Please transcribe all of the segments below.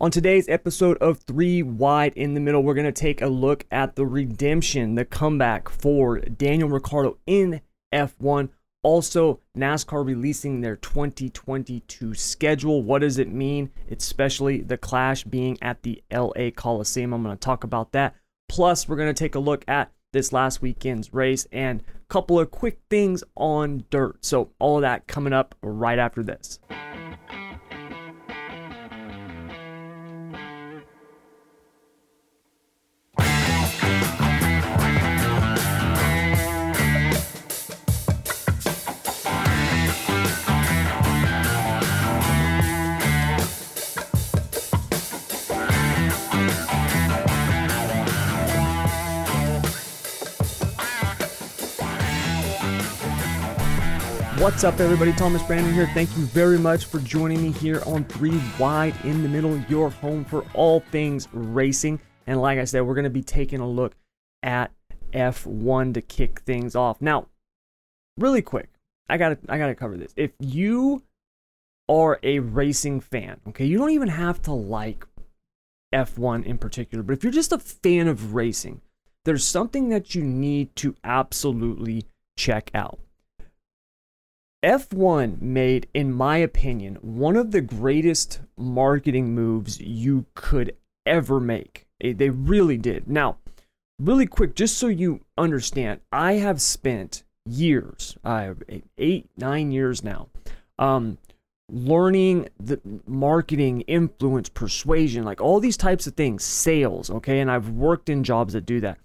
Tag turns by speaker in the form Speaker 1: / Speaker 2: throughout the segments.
Speaker 1: On today's episode of Three Wide in the Middle, we're going to take a look at the redemption, the comeback for Daniel Ricciardo in F1. Also, NASCAR releasing their 2022 schedule. What does it mean? Especially the clash being at the LA Coliseum. I'm going to talk about that. Plus, we're going to take a look at this last weekend's race and a couple of quick things on dirt. So, all of that coming up right after this. What's up, everybody? Thomas Brandon here. Thank you very much for joining me here on Three Wide in the Middle, your home for all things racing. And like I said, we're going to be taking a look at F1 to kick things off. Now, really quick, I got to I got to cover this. If you are a racing fan, okay, you don't even have to like F1 in particular, but if you're just a fan of racing, there's something that you need to absolutely check out. F1 made, in my opinion, one of the greatest marketing moves you could ever make. They really did. Now, really quick, just so you understand, I have spent years, uh, eight, nine years now, um, learning the marketing, influence, persuasion, like all these types of things, sales, okay? And I've worked in jobs that do that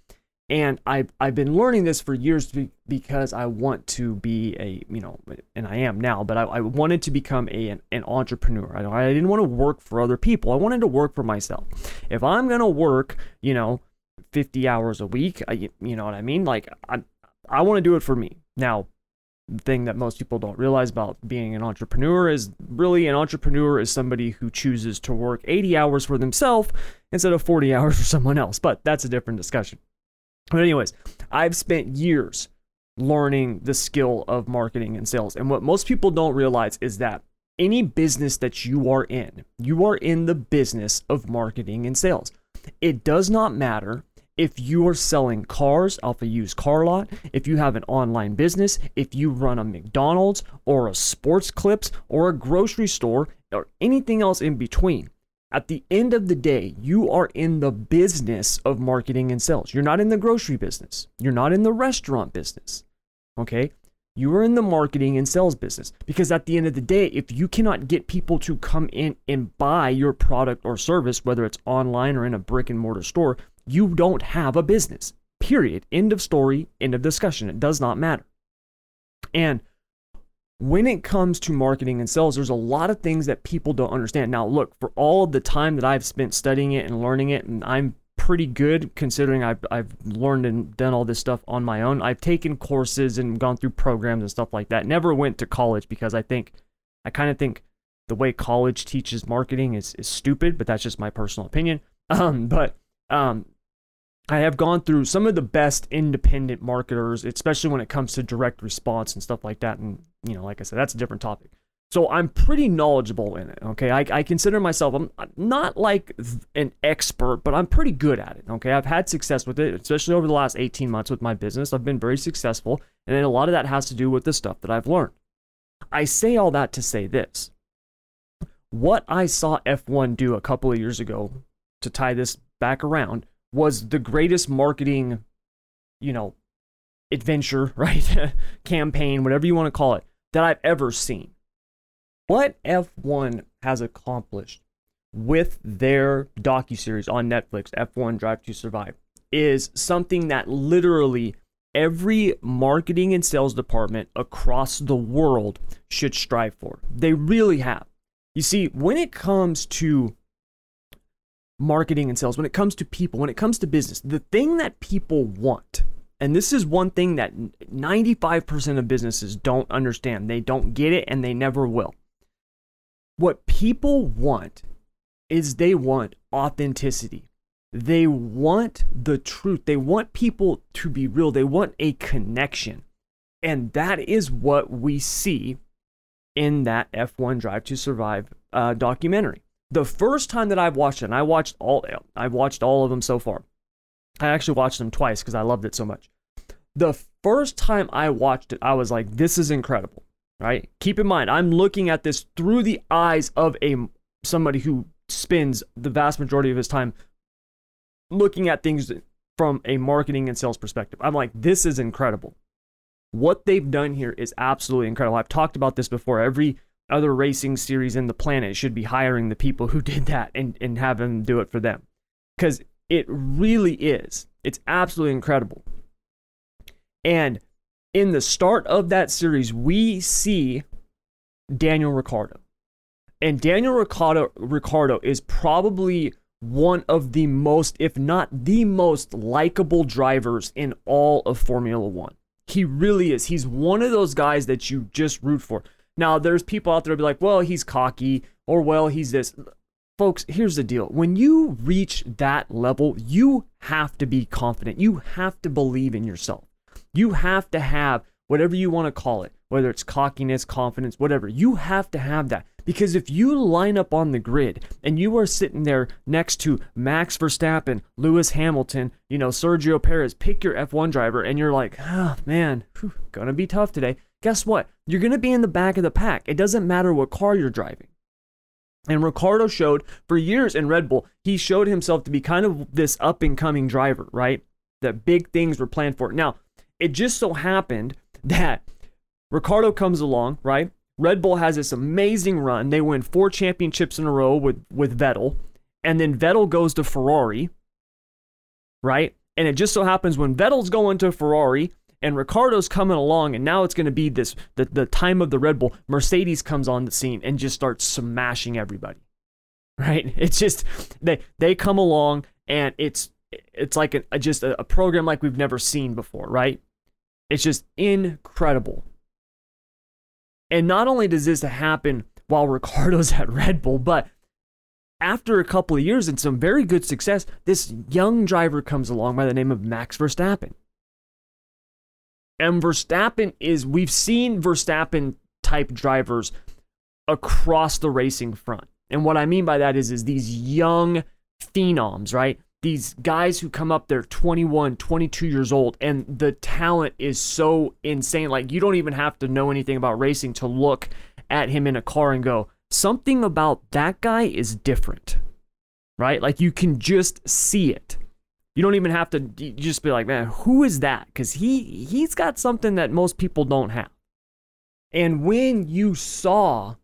Speaker 1: and I've, I've been learning this for years because I want to be a, you know, and I am now, but I, I wanted to become a, an, an entrepreneur. I, I didn't want to work for other people. I wanted to work for myself. If I'm to work, you know, 50 hours a week, I, you know what I mean? Like, I, I want to do it for me. Now, the thing that most people don't realize about being an entrepreneur is really an entrepreneur is somebody who chooses to work 80 hours for themselves instead of 40 hours for someone else. But that's a different discussion. But, anyways, I've spent years learning the skill of marketing and sales. And what most people don't realize is that any business that you are in, you are in the business of marketing and sales. It does not matter if you are selling cars off a used car lot, if you have an online business, if you run a McDonald's or a sports clips or a grocery store or anything else in between. At the end of the day, you are in the business of marketing and sales. You're not in the grocery business. You're not in the restaurant business. Okay? You are in the marketing and sales business because at the end of the day, if you cannot get people to come in and buy your product or service, whether it's online or in a brick and mortar store, you don't have a business. Period. End of story. End of discussion. It does not matter. And when it comes to marketing and sales, there's a lot of things that people don't understand. Now, look, for all of the time that I've spent studying it and learning it, and I'm pretty good considering I've, I've learned and done all this stuff on my own. I've taken courses and gone through programs and stuff like that. Never went to college because I think, I kind of think the way college teaches marketing is, is stupid, but that's just my personal opinion. Um, but um, I have gone through some of the best independent marketers, especially when it comes to direct response and stuff like that. And, you know, like I said, that's a different topic. So I'm pretty knowledgeable in it. Okay. I, I consider myself, I'm not like an expert, but I'm pretty good at it. Okay. I've had success with it, especially over the last 18 months with my business. I've been very successful. And then a lot of that has to do with the stuff that I've learned. I say all that to say this. What I saw F1 do a couple of years ago to tie this back around was the greatest marketing, you know, adventure, right? Campaign, whatever you want to call it, that I've ever seen. What F1 has accomplished with their docu-series on Netflix, F1 Drive to Survive, is something that literally every marketing and sales department across the world should strive for. They really have. You see, when it comes to marketing and sales, when it comes to people, when it comes to business, the thing that people want, and this is one thing that 95% of businesses don't understand, they don't get it and they never will. What people want is they want authenticity. They want the truth. They want people to be real. They want a connection. And that is what we see in that F1 Drive to Survive uh, documentary. The first time that I've watched it, and I watched all I've watched all of them so far. I actually watched them twice because I loved it so much. The first time I watched it, I was like, this is incredible. Right? Keep in mind, I'm looking at this through the eyes of a somebody who spends the vast majority of his time looking at things from a marketing and sales perspective. I'm like, this is incredible. What they've done here is absolutely incredible. I've talked about this before. Every other racing series in the planet should be hiring the people who did that and, and have them do it for them. Because it really is. It's absolutely incredible. And in the start of that series, we see Daniel Ricciardo. And Daniel Ricciardo, Ricciardo is probably one of the most, if not the most likable drivers in all of Formula One. He really is. He's one of those guys that you just root for. Now, there's people out there be like, well, he's cocky, or well, he's this. Folks, here's the deal. When you reach that level, you have to be confident. You have to believe in yourself. You have to have whatever you want to call it, whether it's cockiness, confidence, whatever. You have to have that. Because if you line up on the grid and you are sitting there next to Max Verstappen, Lewis Hamilton, you know, Sergio Perez, pick your F1 driver, and you're like, oh man, whew, gonna be tough today. Guess what? You're gonna be in the back of the pack. It doesn't matter what car you're driving. And Ricciardo showed for years in Red Bull, he showed himself to be kind of this up and coming driver, right? That big things were planned for. Now, it just so happened that Ricciardo comes along, right? Red Bull has this amazing run. They win four championships in a row with, with Vettel. And then Vettel goes to Ferrari, right? And it just so happens when Vettel's going to Ferrari and Ricciardo's coming along, and now it's going to be this the, the time of the Red Bull. Mercedes comes on the scene and just starts smashing everybody, right? It's just they they come along and it's it's like a, just a, a program like we've never seen before, right? It's just incredible. And not only does this happen while Ricciardo's at Red Bull, but after a couple of years and some very good success, this young driver comes along by the name of Max Verstappen. And Verstappen is, we've seen Verstappen type drivers across the racing front. And what I mean by that is, is these young phenoms, right? these guys who come up they're 21 22 years old and the talent is so insane like you don't even have to know anything about racing to look at him in a car and go something about that guy is different right like you can just see it you don't even have to just be like man who is that because he he's got something that most people don't have and when you saw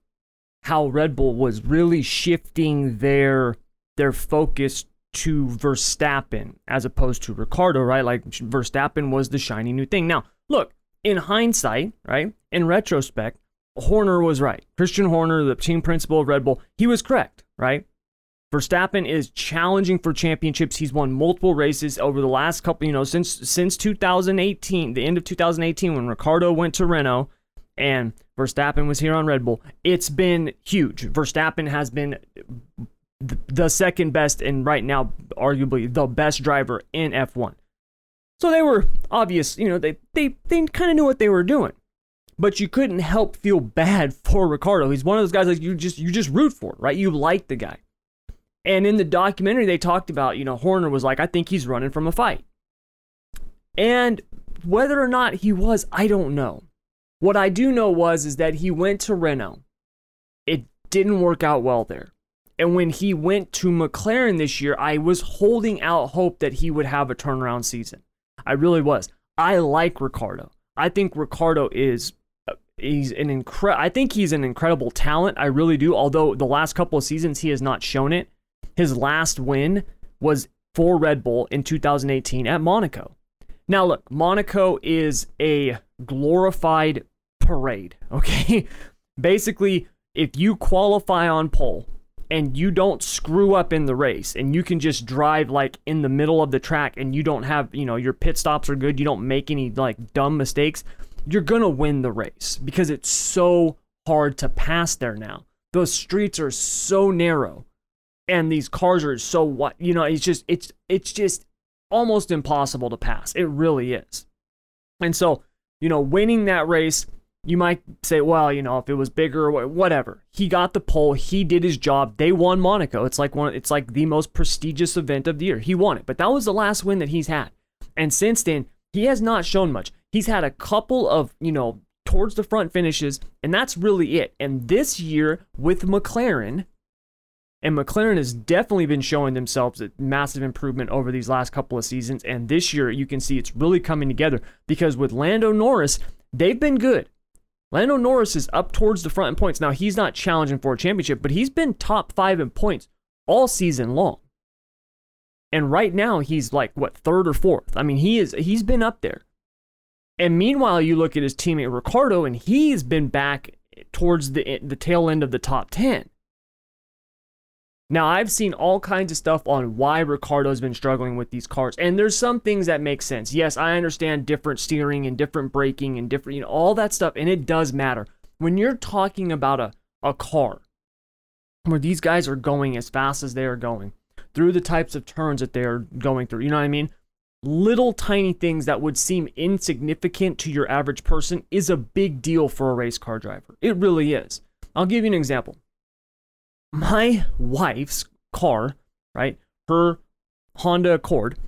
Speaker 1: how red bull was really shifting their their focus to Verstappen as opposed to Ricciardo, right? Like Verstappen was the shiny new thing. Now, look, in hindsight, right? In retrospect, Horner was right. Christian Horner, the team principal of Red Bull, he was correct, right? Verstappen is challenging for championships. He's won multiple races over the last couple, you know, since since 2018, the end of 2018 when Ricciardo went to Renault and Verstappen was here on Red Bull. It's been huge. Verstappen has been the second best and right now arguably the best driver in F1. So they were obvious, you know, they they they kind of knew what they were doing. But you couldn't help feel bad for Ricciardo. He's one of those guys like you just you just root for, right? You like the guy. And in the documentary they talked about, you know, Horner was like, I think he's running from a fight. And whether or not he was, I don't know. What I do know was is that he went to Renault. It didn't work out well there. And when he went to McLaren this year, I was holding out hope that he would have a turnaround season. I really was. I like Ricciardo. I think Ricciardo is uh, he's an incre- I think he's an incredible talent. I really do. Although the last couple of seasons he has not shown it. His last win was for Red Bull in 2018 at Monaco. Now look, Monaco is a glorified parade, okay? Basically, if you qualify on pole, and you don't screw up in the race and you can just drive like in the middle of the track and you don't have, you know, your pit stops are good, you don't make any like dumb mistakes, you're going to win the race because it's so hard to pass there now. Those streets are so narrow and these cars are so what, you know, it's just it's it's just almost impossible to pass. It really is. And so, you know, winning that race you might say, well, you know, if it was bigger or whatever. He got the pole. He did his job. They won Monaco. It's like one. It's like the most prestigious event of the year. He won it, but that was the last win that he's had. And since then, he has not shown much. He's had a couple of, you know, towards the front finishes, and that's really it. And this year with McLaren, and McLaren has definitely been showing themselves a massive improvement over these last couple of seasons. And this year, you can see it's really coming together because with Lando Norris, they've been good. Lando Norris is up towards the front in points. Now, he's not challenging for a championship, but he's been top five in points all season long. And right now, he's like, what, third or fourth? I mean, he is, he's been up there. And meanwhile, you look at his teammate Ricciardo, and he's been back towards the, the tail end of the top 10. Now, I've seen all kinds of stuff on why Ricciardo's been struggling with these cars, and there's some things that make sense. Yes, I understand different steering and different braking and different, you know, all that stuff, and it does matter. When you're talking about a, a car where these guys are going as fast as they are going through the types of turns that they are going through, you know what I mean? Little tiny things that would seem insignificant to your average person is a big deal for a race car driver. It really is. I'll give you an example my wife's car, right? Her Honda Accord.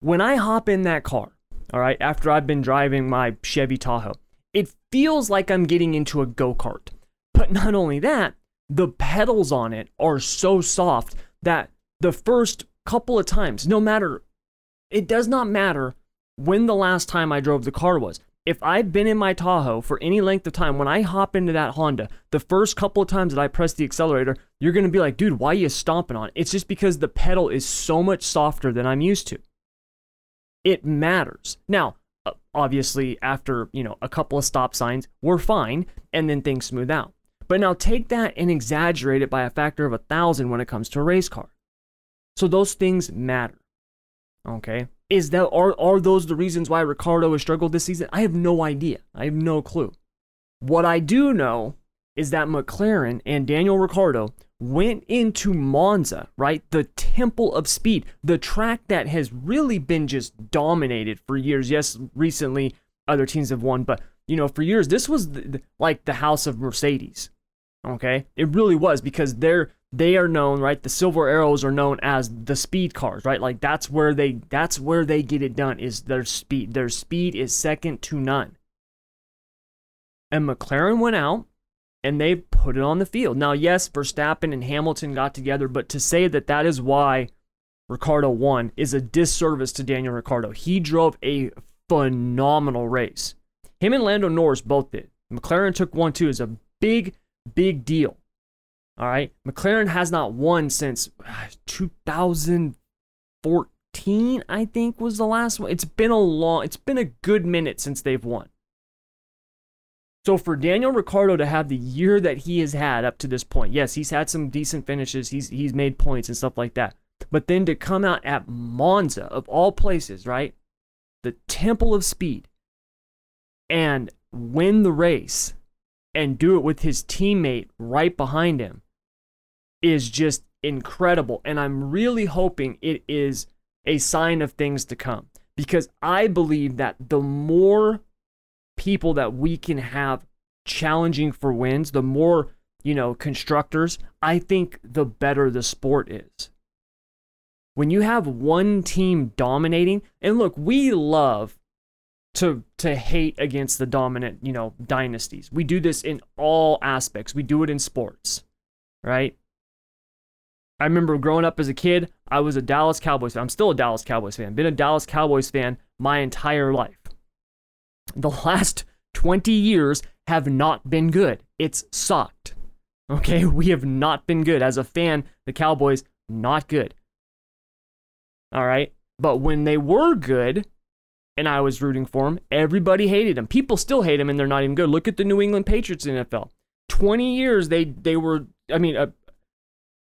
Speaker 1: When I hop in that car, all right, after I've been driving my Chevy Tahoe, it feels like I'm getting into a go kart. But not only that, the pedals on it are so soft that the first couple of times, no matter, it does not matter when the last time I drove the car was if I've been in my Tahoe for any length of time, when I hop into that Honda, the first couple of times that I press the accelerator, you're going to be like, dude, why are you stomping on it? It's just because the pedal is so much softer than I'm used to. It matters. Now, obviously, after, you know, a couple of stop signs, we're fine, and then things smooth out. But now take that and exaggerate it by a factor of a thousand when it comes to a race car. So those things matter. Okay? Is that are are those the reasons why Ricciardo has struggled this season? I have no idea. I have no clue. What I do know is that McLaren and Daniel Ricciardo went into Monza, right? The temple of speed, the track that has really been just dominated for years. Yes, recently other teams have won, but you know, for years this was the, the, like the house of Mercedes. Okay? It really was because they're they are known, right? The Silver Arrows are known as the speed cars, right? Like that's where they that's where they get it done is their speed. Their speed is second to none. And McLaren went out and they put it on the field. Now, yes, Verstappen and Hamilton got together, but to say that that is why Ricciardo won is a disservice to Daniel Ricciardo. He drove a phenomenal race. Him and Lando Norris both did. McLaren took one too is a big, big deal. All right. McLaren has not won since uh, 2014, I think was the last one. It's been a long, it's been a good minute since they've won. So for Daniel Ricciardo to have the year that he has had up to this point, yes, he's had some decent finishes. He's he's made points and stuff like that. But then to come out at Monza of all places, right? The temple of speed and win the race and do it with his teammate right behind him is just incredible. And I'm really hoping it is a sign of things to come because I believe that the more people that we can have challenging for wins, the more, you know, constructors, I think the better the sport is. When you have one team dominating, and look, we love to to hate against the dominant, you know, dynasties. We do this in all aspects. We do it in sports, right? I remember growing up as a kid, I was a Dallas Cowboys fan. I'm still a Dallas Cowboys fan. Been a Dallas Cowboys fan my entire life. The last 20 years have not been good. It's sucked. Okay, we have not been good. As a fan, the Cowboys, not good. All right. But when they were good, and I was rooting for him. Everybody hated them. People still hate them, and they're not even good. Look at the New England Patriots in NFL. Twenty years they they were. I mean, a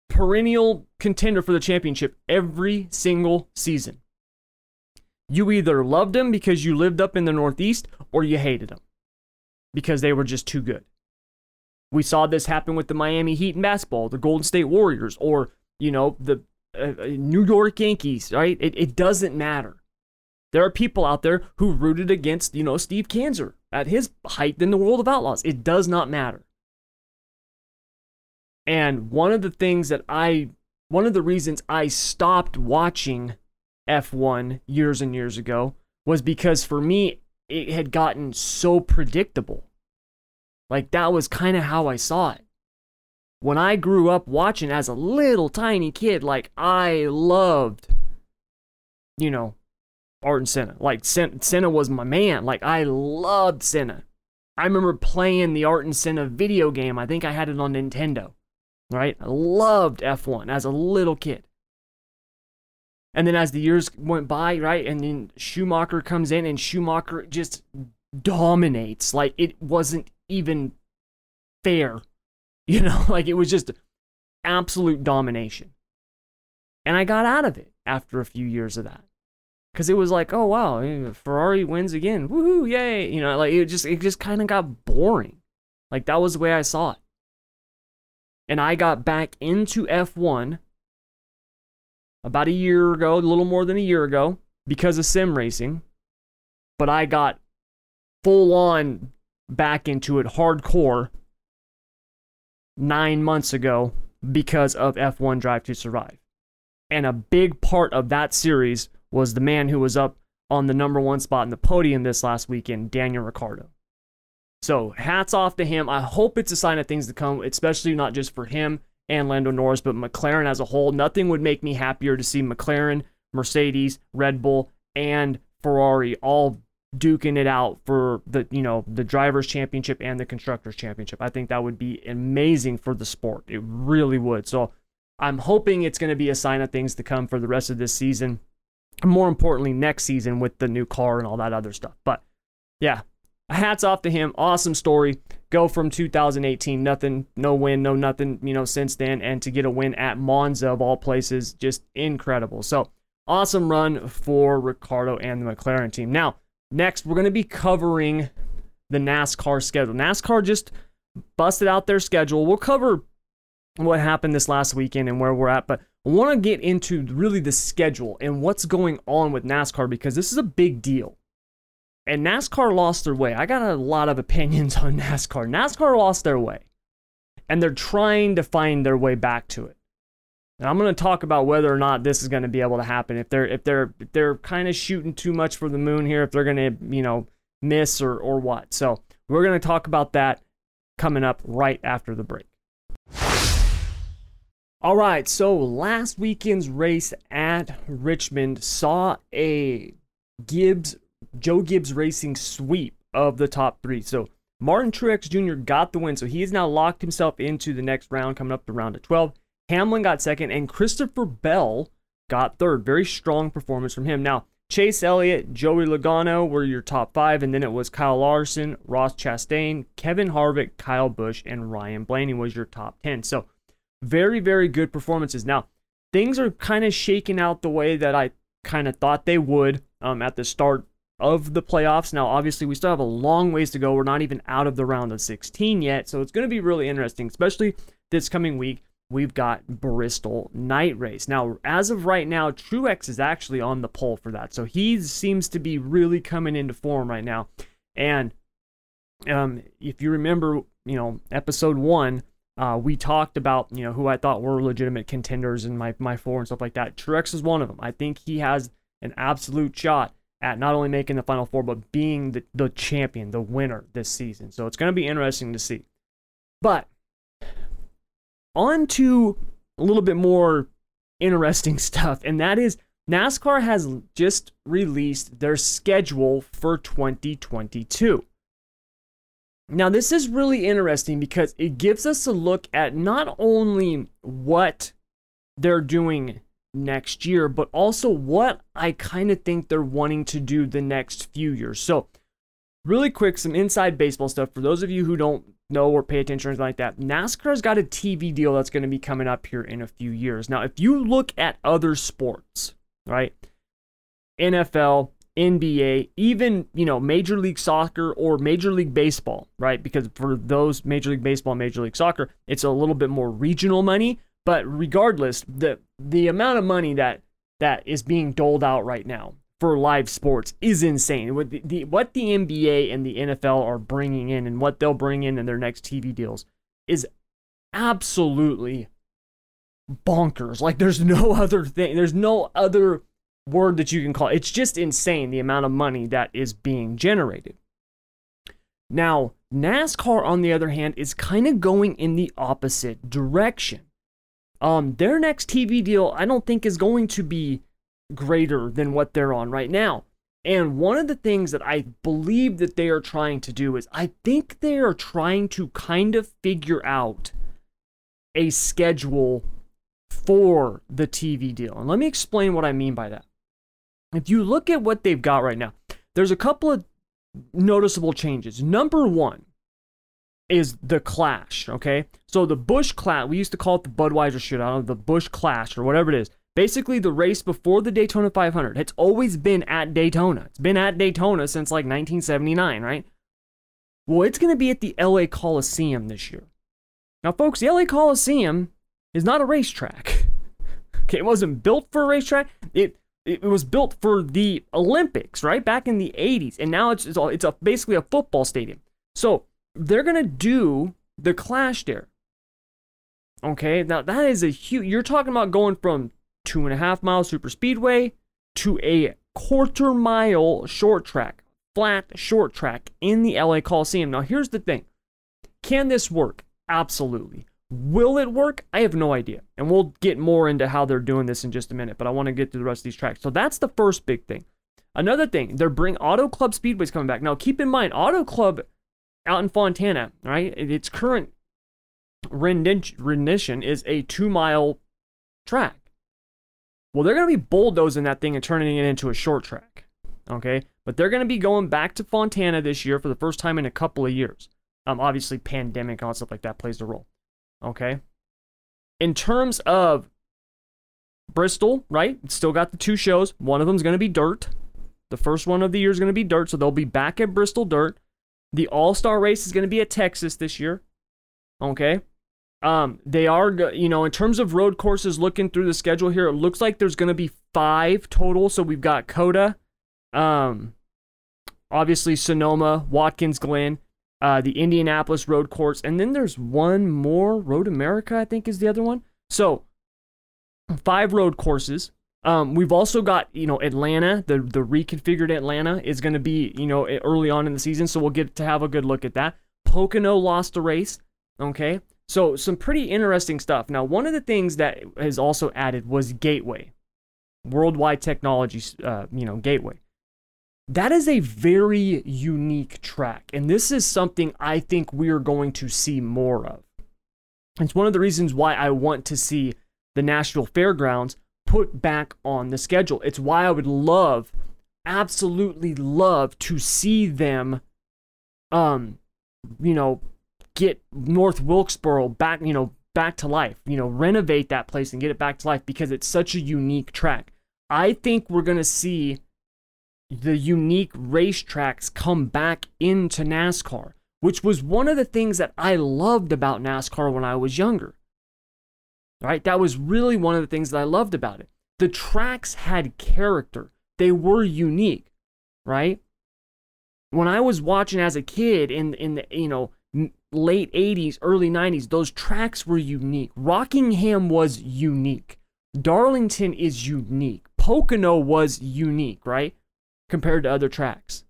Speaker 1: perennial contender for the championship every single season. You either loved them because you lived up in the Northeast, or you hated them because they were just too good. We saw this happen with the Miami Heat in basketball, the Golden State Warriors, or you know the uh, uh New York Yankees. Right? It, it doesn't matter there are people out there who rooted against, you know, Steve Kinser at his height in the World of Outlaws. It does not matter. And one of the things that I, one of the reasons I stopped watching F1 years and years ago was because for me, it had gotten so predictable. Like that was kind of how I saw it. When I grew up watching as a little tiny kid, like I loved, you know, Ayrton Senna. Like Senna was my man. Like I loved Senna. I remember playing the Ayrton Senna video game. I think I had it on Nintendo. Right? I loved F1 as a little kid. And then as the years went by, right, and then Schumacher comes in and Schumacher just dominates. Like it wasn't even fair. You know, like it was just absolute domination. And I got out of it after a few years of that. Cause it was like, oh wow, eh, Ferrari wins again. Woohoo, yay. You know, like it just it just kind of got boring. Like that was the way I saw it. And I got back into F1 about a year ago, a little more than a year ago, because of sim racing. But I got full on back into it hardcore nine months ago because of F1 Drive to Survive. And a big part of that series was the man who was up on the number one spot in the podium this last weekend, Daniel Ricciardo. So hats off to him. I hope it's a sign of things to come, especially not just for him and Lando Norris, but McLaren as a whole. Nothing would make me happier to see McLaren, Mercedes, Red Bull, and Ferrari all duking it out for the you know the drivers championship and the constructors championship. I think that would be amazing for the sport. It really would. So I'm hoping it's going to be a sign of things to come for the rest of this season. More importantly, next season with the new car and all that other stuff. But yeah, hats off to him. Awesome story. Go from 2018, nothing, no win, no nothing, you know, since then, and to get a win at Monza of all places, just incredible. So awesome run for Ricciardo and the McLaren team. Now, next we're going to be covering the NASCAR schedule. NASCAR just busted out their schedule. We'll cover what happened this last weekend and where we're at, but I want to get into really the schedule and what's going on with NASCAR because this is a big deal. And NASCAR lost their way. I got a lot of opinions on NASCAR. NASCAR lost their way. And they're trying to find their way back to it. And I'm going to talk about whether or not this is going to be able to happen. If they're if they're if they're kind of shooting too much for the moon here, if they're going to, you know, miss or or what. So, we're going to talk about that coming up right after the break. All right, so last weekend's race at Richmond saw a Gibbs Joe Gibbs Racing sweep of the top three. So Martin Truex Jr. got the win. So he has now locked himself into the next round, coming up the round of 12. Hamlin got second, and Christopher Bell got third. Very strong performance from him. Now, Chase Elliott, Joey Logano were your top five, and then it was Kyle Larson, Ross Chastain, Kevin Harvick, Kyle Busch, and Ryan Blaney was your top 10. So, very, very good performances. Now, things are kind of shaking out the way that I kind of thought they would um, at the start of the playoffs. Now, obviously, we still have a long ways to go. We're not even out of the round of 16 yet. So it's going to be really interesting, especially this coming week. We've got Bristol night race. Now, as of right now, Truex is actually on the pole for that. So he seems to be really coming into form right now. And um, if you remember, you know, episode one, uh, we talked about, you know, who I thought were legitimate contenders in my, my four and stuff like that. Truex is one of them. I think he has an absolute shot at not only making the Final Four, but being the, the champion, the winner this season. So it's going to be interesting to see. But on to a little bit more interesting stuff, and that is NASCAR has just released their schedule for 2022. Now, this is really interesting because it gives us a look at not only what they're doing next year, but also what I kind of think they're wanting to do the next few years. So, really quick, some inside baseball stuff for those of you who don't know or pay attention or anything like that. NASCAR's got a TV deal that's going to be coming up here in a few years. Now, if you look at other sports, right? NFL, NBA, even, you know, Major League Soccer or Major League Baseball, right? Because for those Major League Baseball, Major League Soccer, it's a little bit more regional money, but regardless, the the amount of money that that is being doled out right now for live sports is insane. What the, the, what the NBA and the NFL are bringing in and what they'll bring in in their next TV deals is absolutely bonkers. Like there's no other thing. There's no other word that you can call. It. It's just insane the amount of money that is being generated. Now, NASCAR on the other hand is kind of going in the opposite direction. Um their next TV deal I don't think is going to be greater than what they're on right now. And one of the things that I believe that they are trying to do is I think they are trying to kind of figure out a schedule for the TV deal. And let me explain what I mean by that. If you look at what they've got right now, there's a couple of noticeable changes. Number one is the clash, okay? So the Busch Clash, we used to call it the Budweiser shootout, the Busch Clash, or whatever it is. Basically, the race before the Daytona 500. It's always been at Daytona. It's been at Daytona since like 1979, right? Well, it's going to be at the LA Coliseum this year. Now, folks, the LA Coliseum is not a racetrack. okay, it wasn't built for a racetrack. It it was built for the Olympics, right? Back in the 80s. And now it's it's, all, it's a, basically a football stadium. So, they're going to do the clash there. Okay, now that is a huge. You're talking about going from two and a half mile super speedway to a quarter mile short track, flat short track in the LA Coliseum. Now, here's the thing can this work? Absolutely. Will it work? I have no idea. And we'll get more into how they're doing this in just a minute, but I want to get to the rest of these tracks. So that's the first big thing. Another thing, they're bring Auto Club Speedway's coming back. Now keep in mind, Auto Club out in Fontana, right? Its current rendition is a two mile track. Well, they're going to be bulldozing that thing and turning it into a short track. Okay. But they're going to be going back to Fontana this year for the first time in a couple of years. Um, obviously, pandemic and stuff like that plays a role. Okay. In terms of Bristol, right? Still got the two shows. One of them is going to be dirt. The first one of the year is going to be dirt, so they'll be back at Bristol dirt. The All Star race is going to be at Texas this year. Okay. Um, they are, you know, in terms of road courses, looking through the schedule here, it looks like there's going to be five total. So we've got COTA, um, obviously Sonoma, Watkins Glen, uh, the Indianapolis road course, and then there's one more, Road America, I think is the other one. So five road courses. Um, we've also got, you know, Atlanta, the, the reconfigured Atlanta is going to be, you know, early on in the season. So we'll get to have a good look at that. Pocono lost a race. Okay. So some pretty interesting stuff. Now, one of the things that is also added was Gateway, Worldwide Technology, uh, you know, Gateway. That is a very unique track, and this is something I think we are going to see more of. It's one of the reasons why I want to see the Nashville Fairgrounds put back on the schedule. It's why I would love, absolutely love to see them, um, you know, get North Wilkesboro back, you know, back to life, you know, renovate that place and get it back to life because it's such a unique track. I think we're going to see the unique racetracks come back into NASCAR, which was one of the things that I loved about NASCAR when I was younger. Right? That was really one of the things that I loved about it. The tracks had character. They were unique, right? When I was watching as a kid in in the, you know, late 80s, early 90s, those tracks were unique. Rockingham was unique. Darlington is unique. Pocono was unique, right? Compared to other tracks.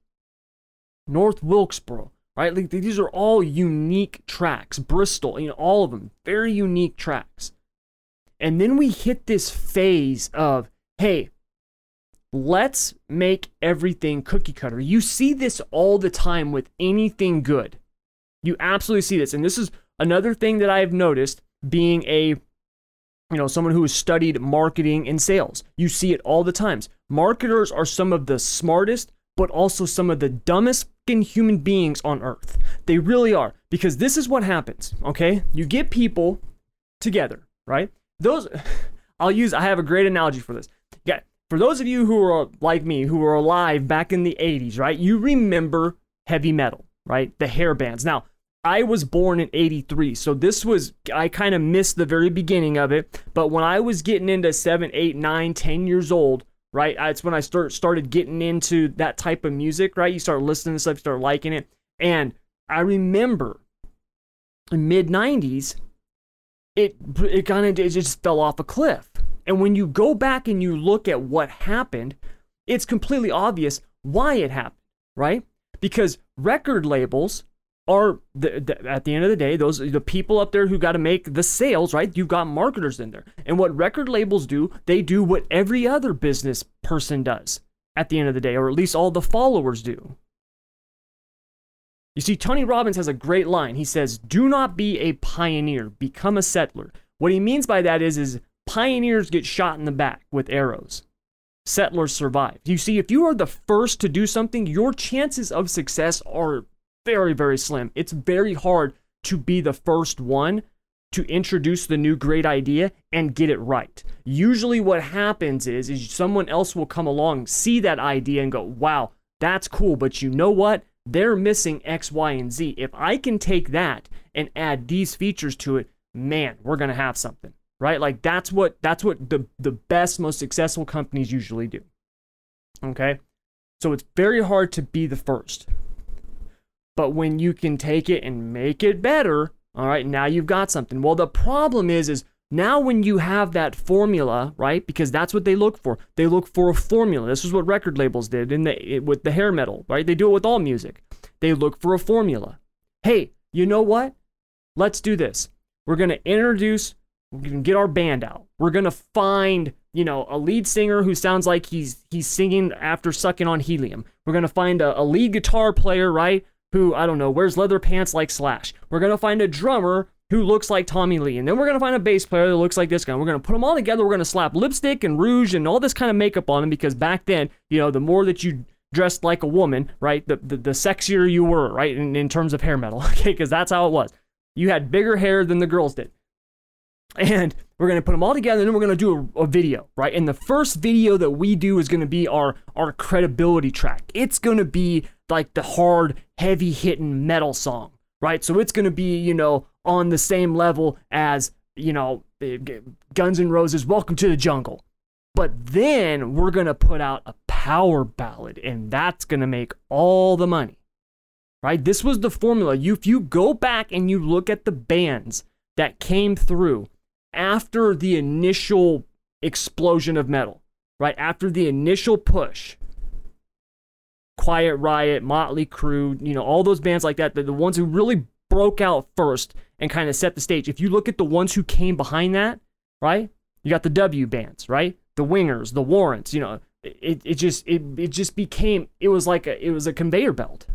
Speaker 1: North Wilkesboro, right? Like these are all unique tracks. Bristol, you know, all of them, very unique tracks. And then we hit this phase of, hey, let's make everything cookie cutter. You see this all the time with anything good. You absolutely see this. And this is another thing that I have noticed being a you know, someone who has studied marketing and sales. You see it all the times. Marketers are some of the smartest, but also some of the dumbest human beings on earth. They really are. Because this is what happens, okay? You get people together, right? Those, I'll use, I have a great analogy for this. Yeah, for those of you who are like me, who were alive back in the 80s, right? You remember heavy metal, right? The hair bands. Now, I was born in 83, so this was, I kind of missed the very beginning of it. But when I was getting into 7, 8, 9, 10 years old, right? It's when I start started getting into that type of music, right? You start listening to stuff, you start liking it. And I remember in mid 90s, it it kind of it just fell off a cliff. And when you go back and you look at what happened, it's completely obvious why it happened, right? Because record labels are the, the, at the end of the day those the people up there who got to make the sales right? You've got marketers in there. And what record labels do they do what every other business person does at the end of the day or at least all the followers do. You see tony robbins has a great line. He says do not be a pioneer become a settler. What he means by that is is pioneers get shot in the back with arrows. Settlers survive. You see if you are the first to do something your chances of success are very, very slim. It's very hard to be the first one to introduce the new great idea and get it right. Usually what happens is is someone else will come along, see that idea and go, "Wow, that's cool, but you know what? They're missing X, Y, and Z. If I can take that and add these features to it, man, we're going to have something." Right? Like that's what that's what the the best most successful companies usually do. Okay? So it's very hard to be the first. But when you can take it and make it better, all right, now you've got something. Well, the problem is, is now when you have that formula, right? Because that's what they look for. They look for a formula. This is what record labels did in the with the hair metal, right? They do it with all music. They look for a formula. Hey, you know what? Let's do this. We're gonna introduce. We're gonna get our band out. We're gonna find, you know, a lead singer who sounds like he's he's singing after sucking on helium. We're gonna find a, a lead guitar player, right? Who, I don't know, wears leather pants like Slash. We're going to find a drummer who looks like Tommy Lee. And then we're going to find a bass player that looks like this guy. We're going to put them all together. We're going to slap lipstick and rouge and all this kind of makeup on them because back then, you know, the more that you dressed like a woman, right, the, the, the sexier you were, right, in, in terms of hair metal, okay, because that's how it was. You had bigger hair than the girls did. And we're going to put them all together and then we're going to do a, a, video, right? And the first video that we do is going to be our, our credibility track. It's going to be like the hard, heavy hitting metal song, right? So it's going to be, you know, on the same level as, you know, eh, Guns N' Roses, Welcome to the Jungle. But then we're going to put out a power ballad, and that's going to make all the money, right? This was the formula. You, if you go back and you look at the bands that came through after the initial explosion of metal, right? After the initial push, Quiet Riot, Motley Crue, you know, all those bands like that, the, the ones who really broke out first and kind of set the stage. If you look at the ones who came behind that, right? You got the W bands, right? The Wingers, the Warrants, you know, it, it just it, it just became it was like a it was a conveyor belt.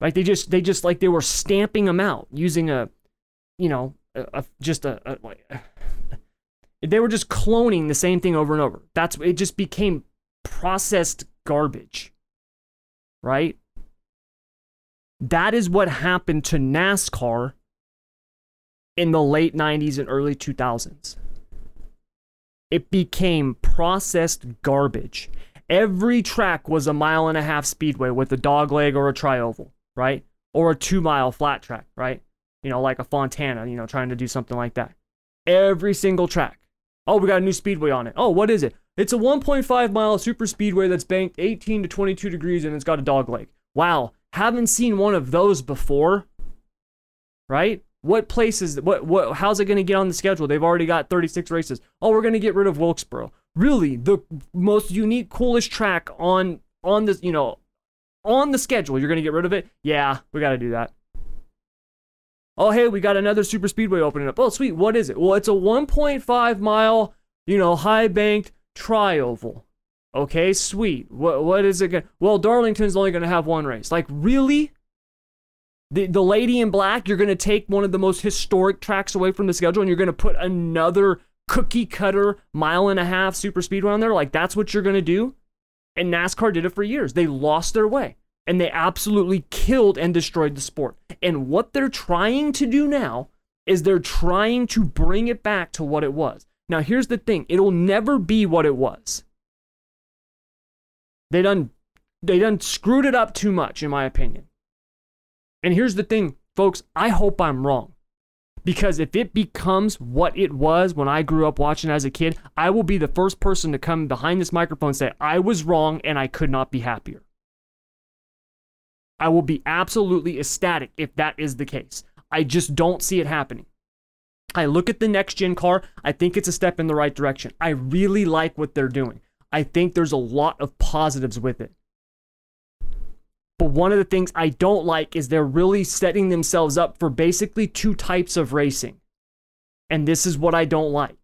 Speaker 1: Like they just they just like they were stamping them out using a you know, a, a just a, a like they were just cloning the same thing over and over. That's it just became processed garbage. Right? That is what happened to NASCAR in the late 90s and early 2000s. It became processed garbage. Every track was a mile and a half speedway with a dog leg or a trioval, right? Or a two mile flat track, right? You know, like a Fontana, you know, trying to do something like that. Every single track. Oh, we got a new speedway on it. Oh, what is it? It's a 1.5 mile super speedway that's banked 18 to 22 degrees and it's got a dog leg. Wow, haven't seen one of those before. Right? What places? What? What? How's it going to get on the schedule? They've already got 36 races. Oh, we're going to get rid of Wilkesboro. Really, the most unique, coolest track on on this, you know, on the schedule. You're going to get rid of it? Yeah, we got to do that. Oh, hey, we got another super speedway opening up. Oh, sweet. What is it? Well, it's a 1.5 mile, you know, high banked Trioval. Okay, sweet. What what is it? Gonna, well, Darlington's only going to have one race. Like really? The the lady in black, you're going to take one of the most historic tracks away from the schedule and you're going to put another cookie cutter mile and a half super speed on there? Like that's what you're going to do? And NASCAR did it for years. They lost their way and they absolutely killed and destroyed the sport. And what they're trying to do now is they're trying to bring it back to what it was. Now, here's the thing it'll never be what it was. They done, they done screwed it up too much, in my opinion. And here's the thing, folks I hope I'm wrong. Because if it becomes what it was when I grew up watching as a kid, I will be the first person to come behind this microphone and say, I was wrong and I could not be happier. I will be absolutely ecstatic if that is the case. I just don't see it happening. I look at the next gen car, I think it's a step in the right direction. I really like what they're doing. I think there's a lot of positives with it. But one of the things I don't like is they're really setting themselves up for basically two types of racing. And this is what I don't like.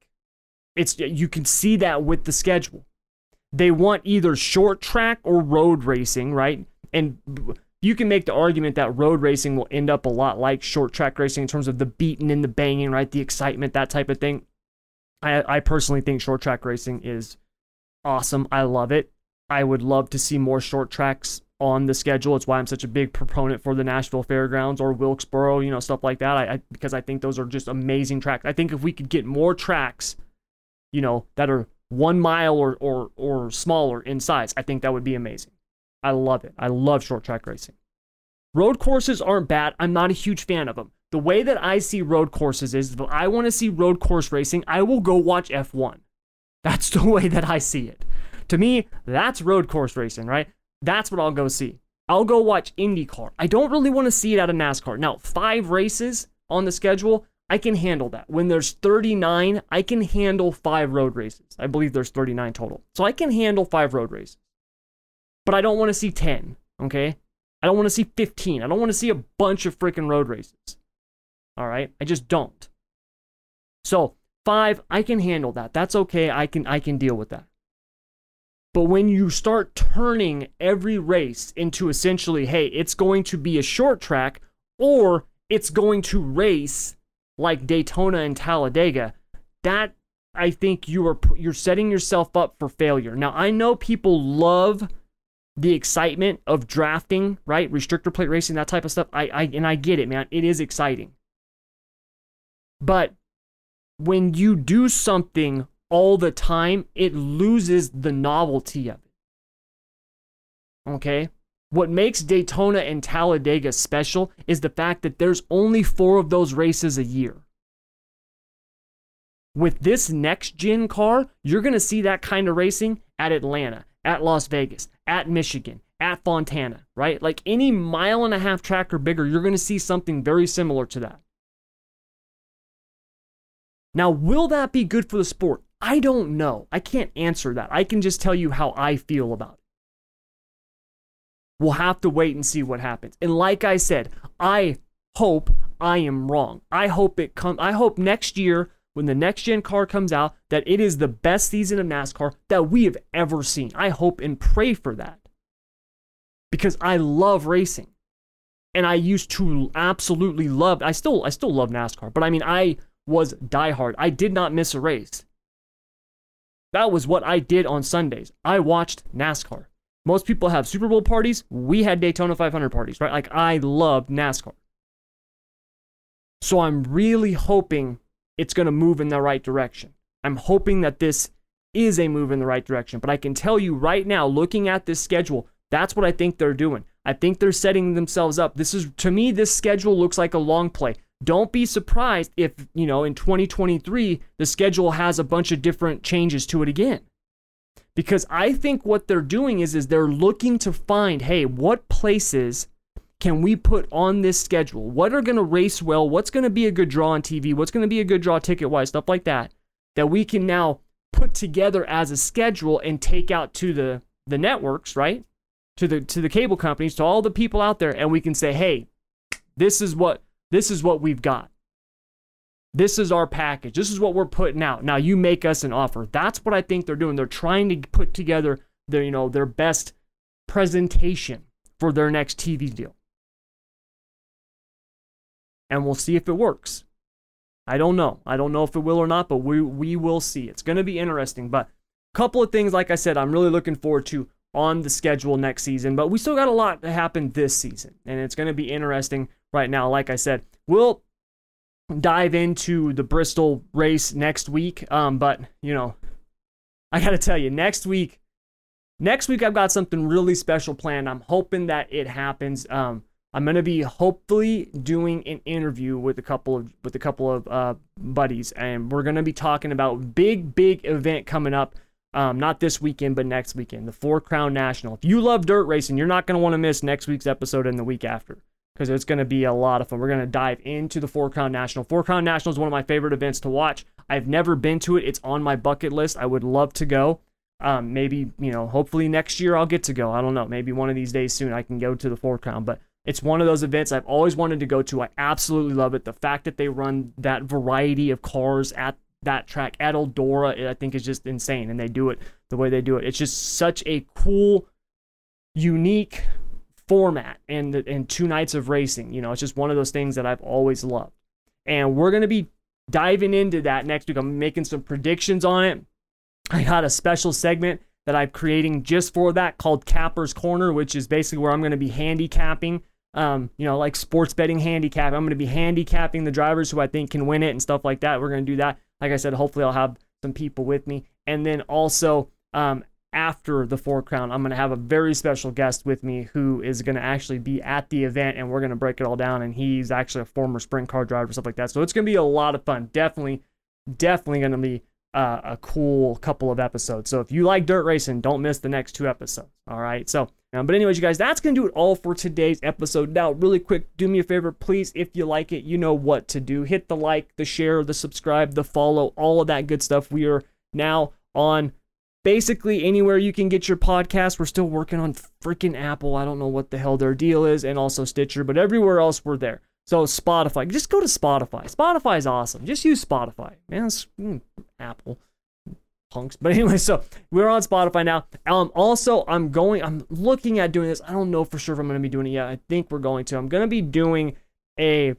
Speaker 1: It's you can see that with the schedule. They want either short track or road racing, right? And you can make the argument that road racing will end up a lot like short track racing in terms of the beating and the banging, right? The excitement, that type of thing. I, I personally think short track racing is awesome. I love it. I would love to see more short tracks on the schedule. It's why I'm such a big proponent for the Nashville Fairgrounds or Wilkesboro, you know, stuff like that. I, I, because I think those are just amazing tracks. I think if we could get more tracks, you know, that are one mile or or or smaller in size, I think that would be amazing. I love it. I love short track racing. Road courses aren't bad. I'm not a huge fan of them. The way that I see road courses is if I want to see road course racing, I will go watch F1. That's the way that I see it. To me, that's road course racing, right? That's what I'll go see. I'll go watch IndyCar. I don't really want to see it out of NASCAR. Now, five races on the schedule, I can handle that. When there's 39, I can handle five road races. I believe there's 39 total. So I can handle five road races. But I don't want to see 10, okay? I don't want to see 15. I don't want to see a bunch of freaking road races. All right? I just don't. So, 5, I can handle that. That's okay. I can I can deal with that. But when you start turning every race into essentially, hey, it's going to be a short track or it's going to race like Daytona and Talladega, that I think you are you're setting yourself up for failure. Now, I know people love the excitement of drafting, right? Restrictor plate racing, that type of stuff. I, I and I get it, man. It is exciting. But when you do something all the time, it loses the novelty of it. Okay? What makes Daytona and Talladega special is the fact that there's only four of those races a year. With this next gen car, you're going to see that kind of racing at Atlanta, at Las Vegas, at Michigan, at Fontana, right? Like any mile and a half track or bigger, you're going to see something very similar to that. Now, will that be good for the sport? I don't know. I can't answer that. I can just tell you how I feel about it. We'll have to wait and see what happens. And like I said, I hope I am wrong. I hope it comes. I hope next year when the next gen car comes out that it is the best season of NASCAR that we have ever seen. I hope and pray for that. Because I love racing. And I used to absolutely love I still I still love NASCAR, but I mean I was diehard. I did not miss a race. That was what I did on Sundays. I watched NASCAR. Most people have Super Bowl parties. We had Daytona 500 parties, right? Like, I love NASCAR. So I'm really hoping it's going to move in the right direction. I'm hoping that this is a move in the right direction. But I can tell you right now, looking at this schedule, that's what I think they're doing. I think they're setting themselves up. This is, to me, this schedule looks like a long play don't be surprised if, you know, in 2023, the schedule has a bunch of different changes to it again. Because I think what they're doing is, is they're looking to find, hey, what places can we put on this schedule? What are going to race well? What's going to be a good draw on TV? What's going to be a good draw ticket wise? Stuff like that. That we can now put together as a schedule and take out to the, the networks, right? To the to the cable companies, to all the people out there, and we can say, hey, this is what this is what we've got. This is our package. This is what we're putting out. Now you make us an offer. That's what I think they're doing. They're trying to put together their, you know, their best presentation for their next TV deal. And we'll see if it works. I don't know. I don't know if it will or not, but we we will see. It's going to be interesting, but a couple of things like I said, I'm really looking forward to on the schedule next season, but we still got a lot to happen this season, and it's going to be interesting right now. Like I said, we'll dive into the Bristol race next week, um, but you know, I got to tell you, next week, next week I've got something really special planned. I'm hoping that it happens. Um, I'm gonna be hopefully doing an interview with a couple of with a couple of uh, buddies, and we're gonna be talking about big big event coming up. Um, not this weekend, but next weekend, the Four Crown National. If you love dirt racing, you're not gonna want to miss next week's episode and the week after because it's gonna be a lot of fun. We're gonna dive into the Four Crown National. Four Crown National is one of my favorite events to watch. I've never been to it. It's on my bucket list. I would love to go. Um, maybe you know, hopefully next year I'll get to go. I don't know. Maybe one of these days soon I can go to the Four Crown, but it's one of those events I've always wanted to go to. I absolutely love it. The fact that they run that variety of cars at that track at Eldora, I think is just insane. And they do it the way they do it. It's just such a cool, unique format and and two nights of racing. You know, it's just one of those things that I've always loved. And we're gonna be diving into that next week. I'm making some predictions on it. I got a special segment that I'm creating just for that called Capper's Corner, which is basically where I'm going to be handicapping um, you know, like sports betting handicap. I'm going to be handicapping the drivers who I think can win it and stuff like that. We're going to do that. Like I said, hopefully I'll have some people with me. And then also, um, after the four crown, I'm going to have a very special guest with me who is going to actually be at the event and we're going to break it all down. And he's actually a former sprint car driver, stuff like that. So it's going to be a lot of fun. Definitely, definitely going to be uh, a cool couple of episodes. So if you like dirt racing, don't miss the next two episodes. All right. So, um, but anyways, you guys, that's gonna do it all for today's episode. Now, really quick, do me a favor, please, if you like it, you know what to do. Hit the like, the share, the subscribe, the follow, all of that good stuff. We are now on basically anywhere you can get your podcast. We're still working on freaking Apple. I don't know what the hell their deal is, and also Stitcher, but everywhere else we're there. So Spotify, just go to Spotify. Spotify is awesome. Just use Spotify, man. Mm, Apple punks. But anyway, so we're on Spotify now. Um, also, I'm going. I'm looking at doing this. I don't know for sure if I'm going to be doing it yet. I think we're going to. I'm going to be doing a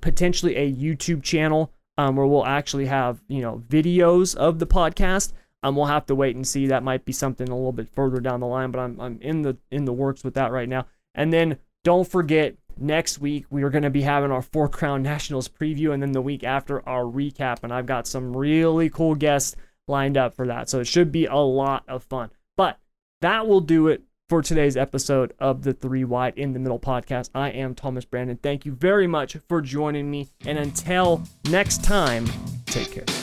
Speaker 1: potentially a YouTube channel um, where we'll actually have you know videos of the podcast. Um, we'll have to wait and see. That might be something a little bit further down the line, but I'm I'm in the in the works with that right now. And then don't forget next week we are going to be having our Four Crown Nationals preview, and then the week after our recap. And I've got some really cool guests lined up for that, so it should be a lot of fun. But that will do it for today's episode of the Three Wide in the Middle podcast. I am Thomas Brandon. Thank you very much for joining me, and until next time, take care.